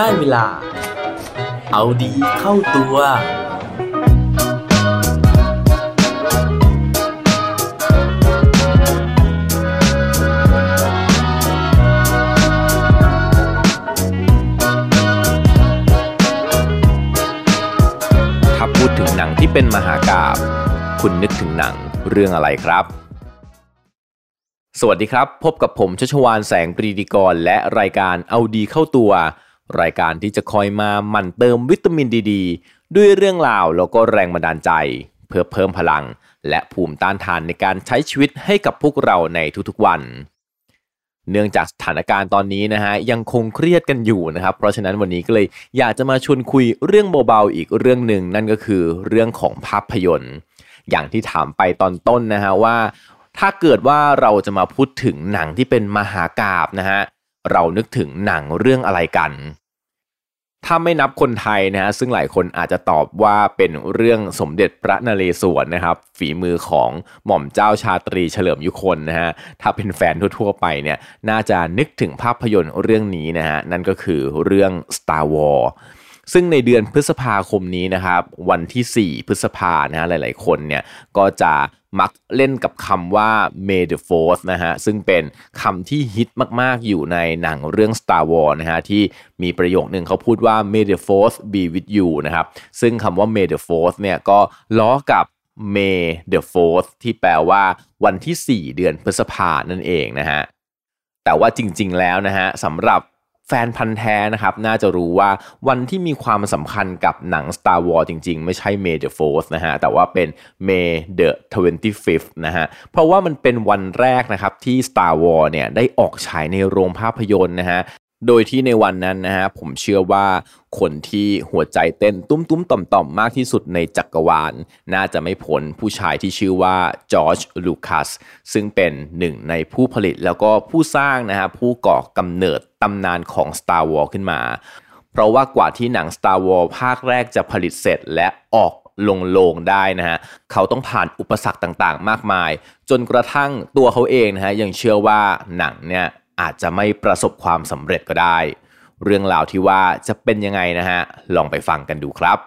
ได้เวลา เอาดีเข้าตัว ถ้าพูดถึงหนังที่เป็นมหากาบคุณนึกถึงหนังเรื่องอะไรครับ สวัสดีครับ พบกับผมชัชวานแสงปรีดีกร และรายการเอาดีเข้าตัว รายการที่จะคอยมาหมั่นเติมวิตามินดีดด้วยเรื่องราวแล้วก็แรงบันดาลใจ เพื่อเพิ่มพลัง และภูมิต้านทานในการใช้ชีวิตให้กับพวกเราในทุกๆวัน เนื่องจากสถานการณ์ตอนนี้นะฮะยังคงเครียดกันอยู่นะครับ เพราะฉะนั้นวันนี้ก็เลยอยากจะมาชวนคุยเรื่องเบาๆอีกเรื่องหนึ่งนั่นก็คือเรื่องของภาพยนตร์ อย่างที่ถามไปตอนต้นนะฮะว่าถ้าเกิดว่าเราจะมาพูดถึงหนังที่เป็นมหากาบนะฮะ เรานึกถึงหนังเรื่องอะไรกัน ถ้าไม่นับคนไทยนะฮะซึ่งหลายคนอาจจะตอบว่าเป็นเรื่องสมเด็จพระนเรศวรนะครับ ฝีมือของหม่อมเจ้าชาตรีเฉลิมยุคนนะฮะถ้าเป็นแฟนทั่วๆไปเนี่ยน่าจะนึกถึงภาพยนตร์เรื่องนี้นะฮะนั่นก็คือเรื่อง Star Wars ซึ่งในเดือนพฤษภาคมนี้นะครับ วันที่ 4 พฤษภานะฮะหลายๆ คนเนี่ยก็จะมักเล่นกับคำว่า May the Force นะฮะซึ่งเป็นคำที่ฮิตมากๆอยู่ในหนังเรื่อง Star Wars นะฮะที่มีประโยคนึงเขาพูดว่า May the Force be with you นะครับซึ่งคำว่า May the Force เนี่ยก็ล้อกับ May the Fourth ที่แปลว่าวันที่ 4 เดือนพฤษภานั่นเองนะฮะแต่ว่าจริงๆแล้วนะฮะสำหรับ แฟนพันธ์แท้นะครับ น่าจะรู้ว่าวันที่มีความสำคัญกับหนัง Star Wars จริงๆ ไม่ใช่ May the 4th นะฮะ แต่ว่าเป็น May the 25th นะฮะ เพราะว่ามันเป็นวันแรกนะครับที่ Star Wars เนี่ยได้ออกฉายในโรงภาพยนตร์นะฮะ โดยที่ในวันนั้นนะฮะผมเชื่อว่าคนที่หัวใจเต้นตุ้มตุ้มต่อมต่อมมากที่สุดในจักรวาล น่าจะไม่พ้นผู้ชายที่ชื่อว่าจอร์จลูคัสซึ่งเป็นหนึ่งในผู้ผลิตแล้วก็ผู้สร้างนะฮะผู้ก่อกำเนิดตำนานของ Star Wars ขึ้นมา เพราะว่ากว่าที่หนัง Star Wars ภาคแรกจะผลิตเสร็จและออกลงโลงได้นะฮะ เขาต้องผ่านอุปสรรคต่างๆ มากมาย จนกระทั่งตัวเขาเองนะฮะยังเชื่อว่าหนังเนี่ย อาจจะไม่ประสบความสำเร็จก็ได้ เรื่องราวที่ว่าจะเป็นยังไงนะฮะ ลองไปฟังกันดูครับ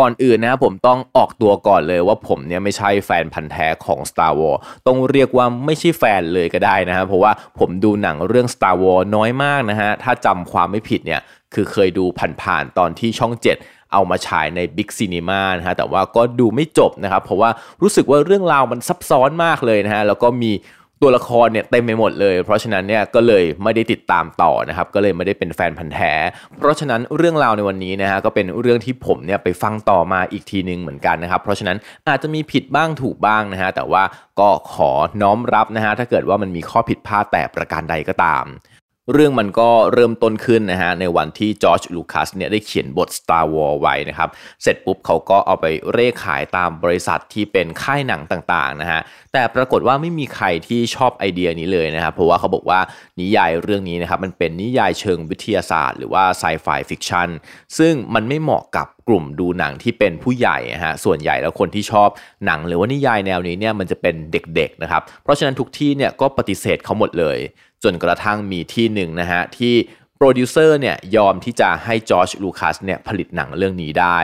ก่อนอื่นนะผมต้องออกตัวก่อนเลยว่าผมเนี่ยไม่ใช่แฟนพันธ์แท้ของ Star Wars ต้องเรียกว่าไม่ใช่แฟนเลยก็ได้นะฮะ เพราะว่าผมดูหนังเรื่อง Star Wars น้อยมากนะฮะ ถ้าจำความไม่ผิดเนี่ยคือเคยดูผ่านๆตอนที่ช่อง 7 เอามาฉายใน Big Cinema นะฮะแต่ว่าก็ดูไม่จบนะครับ เพราะว่ารู้สึกว่าเรื่องราวมันซับซ้อนมากเลยนะฮะแล้วก็มีตัวละครเนี่ยเต็มไปหมดเลย เพราะฉะนั้นเนี่ยก็เลยไม่ได้ติดตามต่อนะครับ ก็เลยไม่ได้เป็นแฟนพันธ์แท้ เพราะฉะนั้นเรื่องราวในวันนี้นะฮะก็เป็นเรื่องที่ผมเนี่ยไปฟังต่อมาอีกทีหนึ่งเหมือนกันนะครับ เพราะฉะนั้นอาจจะมีผิดบ้างถูกบ้างนะฮะแต่ว่าก็ขอน้อมรับนะฮะถ้าเกิดว่ามันมีข้อผิดพลาดแต่ประการใดก็ตาม เรื่องมันก็เริ่มต้นขึ้นนะฮะในวันที่จอร์จลูคัสเนี่ยได้เขียนบท Star Wars ไว้นะครับ เสร็จปุ๊บเขาก็เอาไปเร่ขายตามบริษัทที่เป็นค่ายหนังต่างๆนะฮะแต่ปรากฏว่าไม่มีใครที่ชอบไอเดียนี้เลยนะครับเพราะว่าเขาบอกว่านิยายเรื่องนี้นะครับมันเป็นนิยายเชิงวิทยาศาสตร์ หรือว่า sci-fi fiction ซึ่งมันไม่เหมาะกับกลุ่มดูหนังที่เป็นผู้ใหญ่ฮะส่วนใหญ่แล้วคนที่ชอบหนังหรือว่านิยายแนวนี้เนี่ยมันจะเป็นเด็กๆนะครับเพราะฉะนั้นทุกที่เนี่ยก็ปฏิเสธเขาหมดเลย จนกระทั่งมีที่หนึ่งนะฮะที่โปรดิวเซอร์เนี่ยยอมที่จะให้จอร์จลูคัสเนี่ยผลิตหนังเรื่องนี้ได้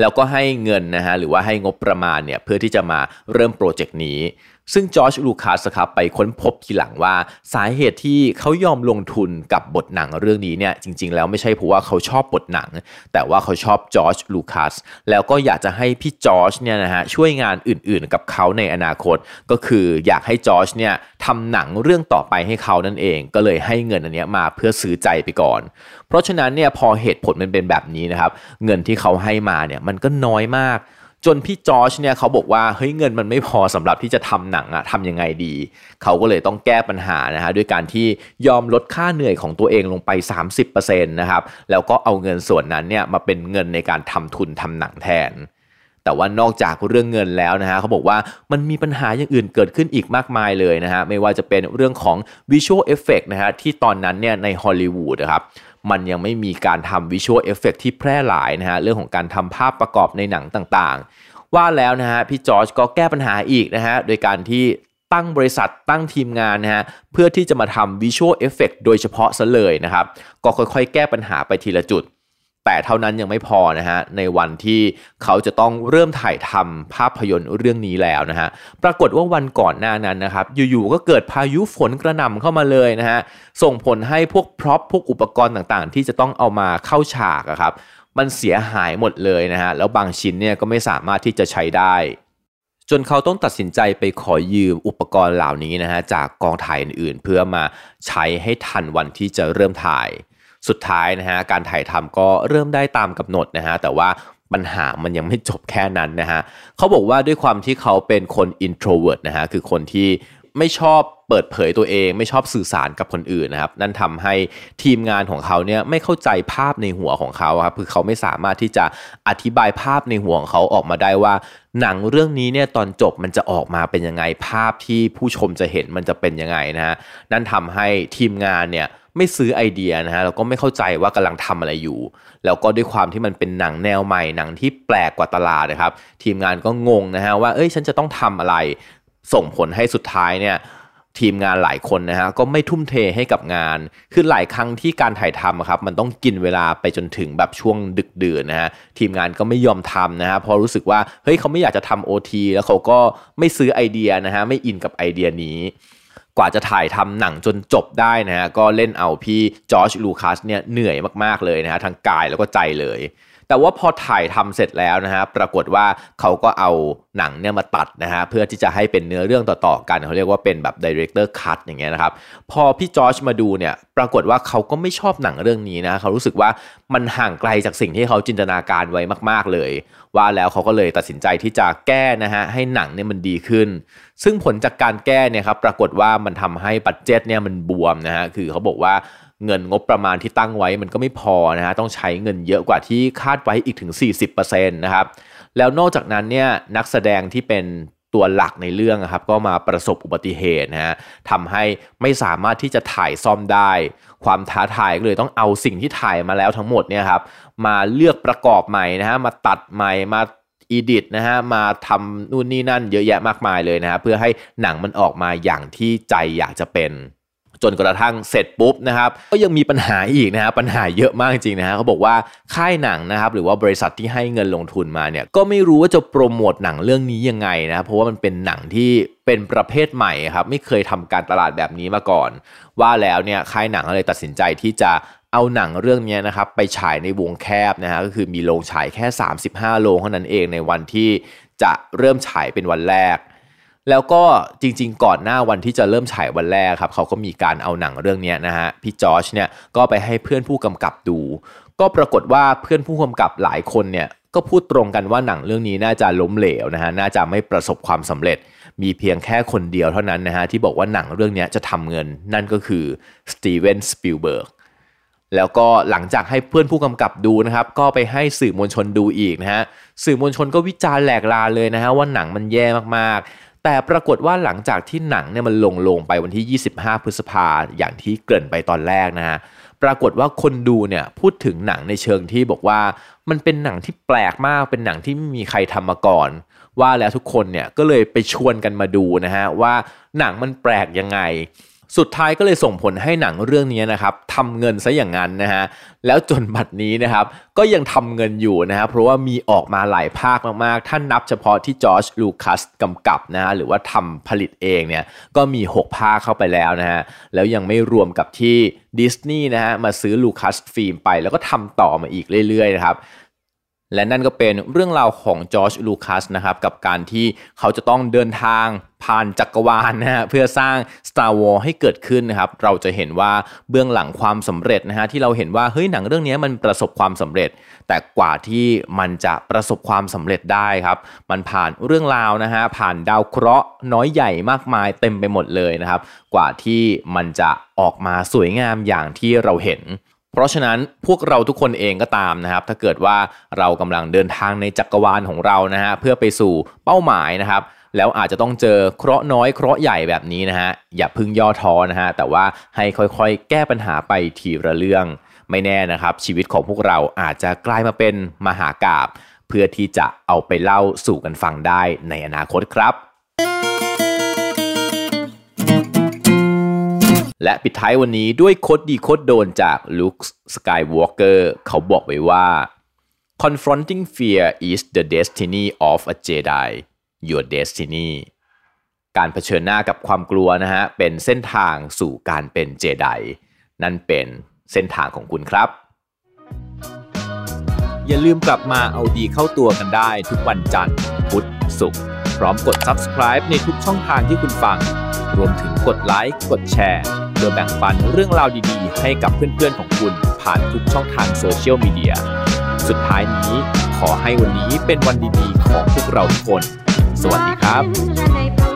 แล้วก็ให้เงินนะฮะหรือว่าให้งบประมาณเนี่ยเพื่อที่จะมาเริ่มโปรเจกต์นี้ ซึ่งจอร์จลูคัสครับไปค้นพบทีหลังว่าสาเหตุที่เขายอมลงทุนกับบทหนังเรื่องนี้เนี่ยจริง ๆ แล้วไม่ใช่เพราะว่าเขาชอบบทหนัง แต่ว่าเขาชอบจอร์จลูคัสแล้วก็อยากจะให้พี่จอร์จเนี่ยนะฮะช่วยงานอื่นๆ กับเขาในอนาคต ก็คืออยากให้จอร์จเนี่ยทำหนังเรื่องต่อไปให้เขานั่นเอง ก็เลยให้เงินอันนี้มาเพื่อซื้อใจไปก่อน เพราะฉะนั้นเนี่ยพอเหตุผลมันเป็นแบบนี้นะครับเงินที่เขาให้มาเนี่ยมันก็น้อยมาก จนพี่จอร์จเนี่ยเขาบอกว่าเฮ้ยเงินมันไม่พอสำหรับที่จะทำหนังอะทำยังไงดี เขาก็เลยต้องแก้ปัญหานะฮะด้วยการที่ยอมลดค่าเหนื่อยของตัวเองลงไป 30%นะครับแล้วก็เอาเงินส่วนนั้นเนี่ยมาเป็นเงินในการทำทุนทำหนังแทน แต่ว่านอกจากเรื่องเงินแล้วนะฮะเขาบอกว่ามันมีปัญหาอย่างอื่นเกิดขึ้นอีกมากมายเลยนะฮะไม่ว่าจะเป็นเรื่องของ Visual Effect นะฮะที่ตอนนั้นเนี่ยในฮอลลีวูดนะครับ มันยังไม่มีการทำ visual effect ที่แพร่หลายนะฮะเรื่องของการทำภาพประกอบในหนังต่างๆ ว่าแล้วนะฮะพี่จอร์จก็แก้ปัญหาอีกนะฮะโดยการที่ตั้งบริษัทตั้งทีมงานนะฮะเพื่อที่จะมาทำ visual effect โดยเฉพาะซะเลยนะครับ ก็ค่อยๆ แก้ปัญหาไปทีละจุด แต่เท่านั้นยังไม่พอนะฮะในวันที่เขาจะต้องเริ่มถ่ายทำภาพยนตร์เรื่องนี้แล้วนะฮะปรากฏว่าวันก่อนหน้านั้นนะครับอยู่ๆก็เกิดพายุฝนกระหน่ำเข้ามาเลยนะฮะส่งผลให้พวก prop พวกอุปกรณ์ต่างๆ ที่จะต้องเอามาเข้าฉากครับมันเสียหายหมดเลยนะฮะแล้วบางชิ้นเนี่ยก็ไม่สามารถที่จะใช้ได้ จนเขาต้องตัดสินใจไปขอยืมอุปกรณ์เหล่านี้นะฮะจากกองถ่ายอื่นๆ เพื่อมาใช้ให้ทันวันที่จะเริ่มถ่าย สุดท้ายนะฮะการถ่ายทำก็เริ่มได้ตามกำหนดนะฮะแต่ว่าปัญหามันยังไม่จบแค่นั้นนะฮะเขาบอกว่าด้วยความที่เขาเป็นคน introvert นะฮะคือคนที่ไม่ชอบเปิดเผยตัวเอง ไม่ชอบสื่อสารกับคนอื่นนะครับ นั่นทำให้ทีมงานของเขาเนี่ยไม่เข้าใจภาพในหัวของเขาครับคือเขาไม่สามารถที่จะอธิบายภาพในหัวของเขาออกมาได้ว่า หนังเรื่องนี้เนี่ยตอนจบมันจะออกมาเป็นยังไงภาพที่ผู้ชมจะเห็นมันจะเป็นยังไงนะฮะนั่นทำให้ทีมงานเนี่ย ไม่ซื้อไอเดียนะฮะแล้วก็ไม่เข้าใจว่ากำลังทำอะไรอยู่ แล้วก็ด้วยความที่มันเป็นหนังแนวใหม่หนังที่แปลกกว่าตลาดนะครับ ทีมงานก็งงนะฮะว่าเอ้ยฉันจะต้องทำอะไรส่งผลให้สุดท้ายเนี่ยทีมงานหลายคนนะฮะก็ไม่ทุ่มเทให้กับงาน คือหลายครั้งที่การถ่ายทำครับมันต้องกินเวลาไปจนถึงแบบช่วงดึกดื่นนะฮะทีมงานก็ไม่ยอมทำนะฮะพอรู้สึกว่าเฮ้ยเขาไม่อยากจะทำโอทีแล้วเขาก็ไม่ซื้อไอเดียนะฮะไม่อินกับไอเดียนี้ กว่าจะถ่ายทำหนังจนจบได้นะฮะก็เล่นเอาพี่จอร์จลูคัสเนี่ยเหนื่อยมากๆเลยนะฮะทั้งกายแล้วก็ใจเลย แต่ว่าพอถ่ายทำเสร็จแล้วนะฮะปรากฏว่าเขาก็เอาหนังเนี่ยมาตัดนะฮะเพื่อที่จะให้เป็นเนื้อเรื่องต่อๆกันเขาเรียกว่าเป็นแบบ director cut อย่างเงี้ยนะครับพอพี่จอร์จมาดูเนี่ยปรากฏว่าเขาก็ไม่ชอบหนังเรื่องนี้นะเขารู้สึกว่ามันห่างไกลจากสิ่งที่เขาจินตนาการไว้มาก ๆเลย ว่าแล้วเขาก็เลยตัดสินใจที่จะแก้นะฮะให้หนังเนี่ยมันดีขึ้น ซึ่งผลจากการแก้เนี่ยครับปรากฏว่ามันทำให้บัตเจ็ตเนี่ยมันบวมนะฮะคือเขาบอกว่า เงินงบประมาณที่ตั้งไว้มันก็ไม่พอนะฮะต้องใช้เงินเยอะกว่าที่คาดไว้อีกถึง 40%นะครับแล้วนอกจากนั้นเนี่ยนักแสดงที่เป็นตัวหลักในเรื่องครับก็มาประสบอุบัติเหตุนะฮะทำให้ไม่สามารถที่จะถ่ายซ่อมได้ ความท้าทายก็เลยต้องเอาสิ่งที่ถ่ายมาแล้วทั้งหมดเนี่ยครับมาเลือกประกอบใหม่นะฮะมาตัดใหม่มาอีดิทนะฮะมาทำนู่นนี่นั่นเยอะแยะมากมายเลยนะฮะเพื่อให้หนังมันออกมาอย่างที่ใจอยากจะเป็น จนกระทั่งเสร็จปุ๊บนะครับก็ยังมีปัญหาอีกนะฮะปัญหาเยอะมากจริงนะฮะเขาบอกว่าค่ายหนังนะครับหรือว่าบริษัทที่ให้เงินลงทุนมาเนี่ยก็ไม่รู้ว่าจะโปรโมทหนังเรื่องนี้ยังไงนะเพราะว่ามันเป็นหนังที่เป็นประเภทใหม่ครับไม่เคยทำการตลาดแบบนี้มาก่อน ว่าแล้วเนี่ยค่ายหนังเลยตัดสินใจที่จะเอาหนังเรื่องนี้นะครับไปฉายในวงแคบนะฮะก็คือมีโรงฉายแค่ 35 โรงเท่านั้นเองในวันที่จะเริ่มฉายเป็นวันแรก แล้วก็จริงๆ ก่อนหน้าวันที่จะเริ่มฉายวันแรกครับเขาก็มีการเอาหนังเรื่องนี้นะฮะพี่จอชเนี่ยก็ไปให้เพื่อนผู้กำกับดู ก็ปรากฏว่าเพื่อนผู้กำกับหลายคนเนี่ยก็พูดตรงกันว่าหนังเรื่องนี้น่าจะล้มเหลวนะฮะน่าจะไม่ประสบความสำเร็จ มีเพียงแค่คนเดียวเท่านั้นนะฮะที่บอกว่าหนังเรื่องนี้จะทำเงิน นั่นก็คือสตีเวนสปิลเบิร์กแล้วก็หลังจากให้เพื่อนผู้กำกับดูนะครับ ก็ไปให้สื่อมวลชนดูอีกนะฮะสื่อมวลชนก็วิจารณ์แหลกลาญเลยนะฮะว่าหนังมันแย่มาก แต่ปรากฏว่าหลังจากที่หนังเนี่ยมันลงโรงไปวันที่ 25 พฤษภาอย่างที่เกริ่นไปตอนแรกนะฮะปรากฏว่าคนดูเนี่ยพูดถึงหนังในเชิงที่บอกว่ามันเป็นหนังที่แปลกมากเป็นหนังที่ไม่มีใครทำมาก่อน ว่าแล้วทุกคนเนี่ยก็เลยไปชวนกันมาดูนะฮะว่าหนังมันแปลกยังไง สุดท้ายก็เลยส่งผลให้หนังเรื่องนี้นะครับทำเงินซะอย่างนั้นนะฮะแล้วจนบัดนี้นะครับก็ยังทำเงินอยู่นะฮะเพราะว่ามีออกมาหลายภาคมากๆ ท่านนับเฉพาะที่จอร์จลูคัสกำกับนะฮะหรือว่าทำผลิตเองเนี่ยก็มี 6 ภาคเข้าไปแล้วนะฮะแล้วยังไม่รวมกับที่ดิสนีย์นะฮะมาซื้อลูคัสฟิล์มไป แล้วก็ทำต่อมาอีกเรื่อยๆนะครับและนั่นก็เป็นเรื่องราวของจอร์จลูคัสนะครับกับการที่เขาจะต้องเดินทาง ผ่านจักรวาลนะฮะเพื่อสร้าง Star Wars ให้เกิดขึ้นนะครับเราจะเห็นว่าเบื้องหลังความสำเร็จนะฮะที่เราเห็นว่าเฮ้ยหนังเรื่องนี้มันประสบความสำเร็จ แต่กว่าที่มันจะประสบความสำเร็จได้ครับ มันผ่านเรื่องราวนะฮะผ่านดาวเคราะห์น้อยใหญ่มากมายเต็มไปหมดเลยนะครับ กว่าที่มันจะออกมาสวยงามอย่างที่เราเห็นเพราะฉะนั้นพวกเราทุกคนเองก็ตามนะครับ ถ้าเกิดว่าเรากำลังเดินทางในจักรวาลของเรานะฮะเพื่อไปสู่เป้าหมายนะครับ แล้วอาจจะต้องเจอเคราะห์น้อยเคราะห์ใหญ่แบบนี้นะฮะอย่าพึ่งย่อท้อนะฮะแต่ว่าให้ค่อยๆ แก้ปัญหาไปทีละเรื่อง ไม่แน่นะครับ ชีวิตของพวกเราอาจจะกลายมาเป็นมหากาบเพื่อที่จะเอาไปเล่าสู่กันฟังได้ในอนาคตครับและปิดท้ายวันนี้ด้วยโคดดีโคดโดนจากลุคสกายวอล์กเกอร์เขาบอกไว้ว่า confronting fear is the destiny of a Jedi your destiny การเผชิญหน้ากับความกลัวนะฮะเป็นเส้นทางสู่การเป็นเจไดนั่นเป็นเส้นทางของคุณครับ อย่าลืมกลับมาเอาดีเข้าตัวกันได้ทุกวันจันทร์พุธศุกร์พร้อมกด subscribe ในทุกช่องทางที่คุณฟัง รวมถึงกดไลค์กดแชร์โดยแบ่งปันเรื่องราวดีๆ ให้กับเพื่อนๆของคุณผ่านทุกช่องทางโซเชียลมีเดียสุดท้ายนี้ขอให้วันนี้เป็นวันดีๆ ของพวกเราทุกคน สวัสดีครับ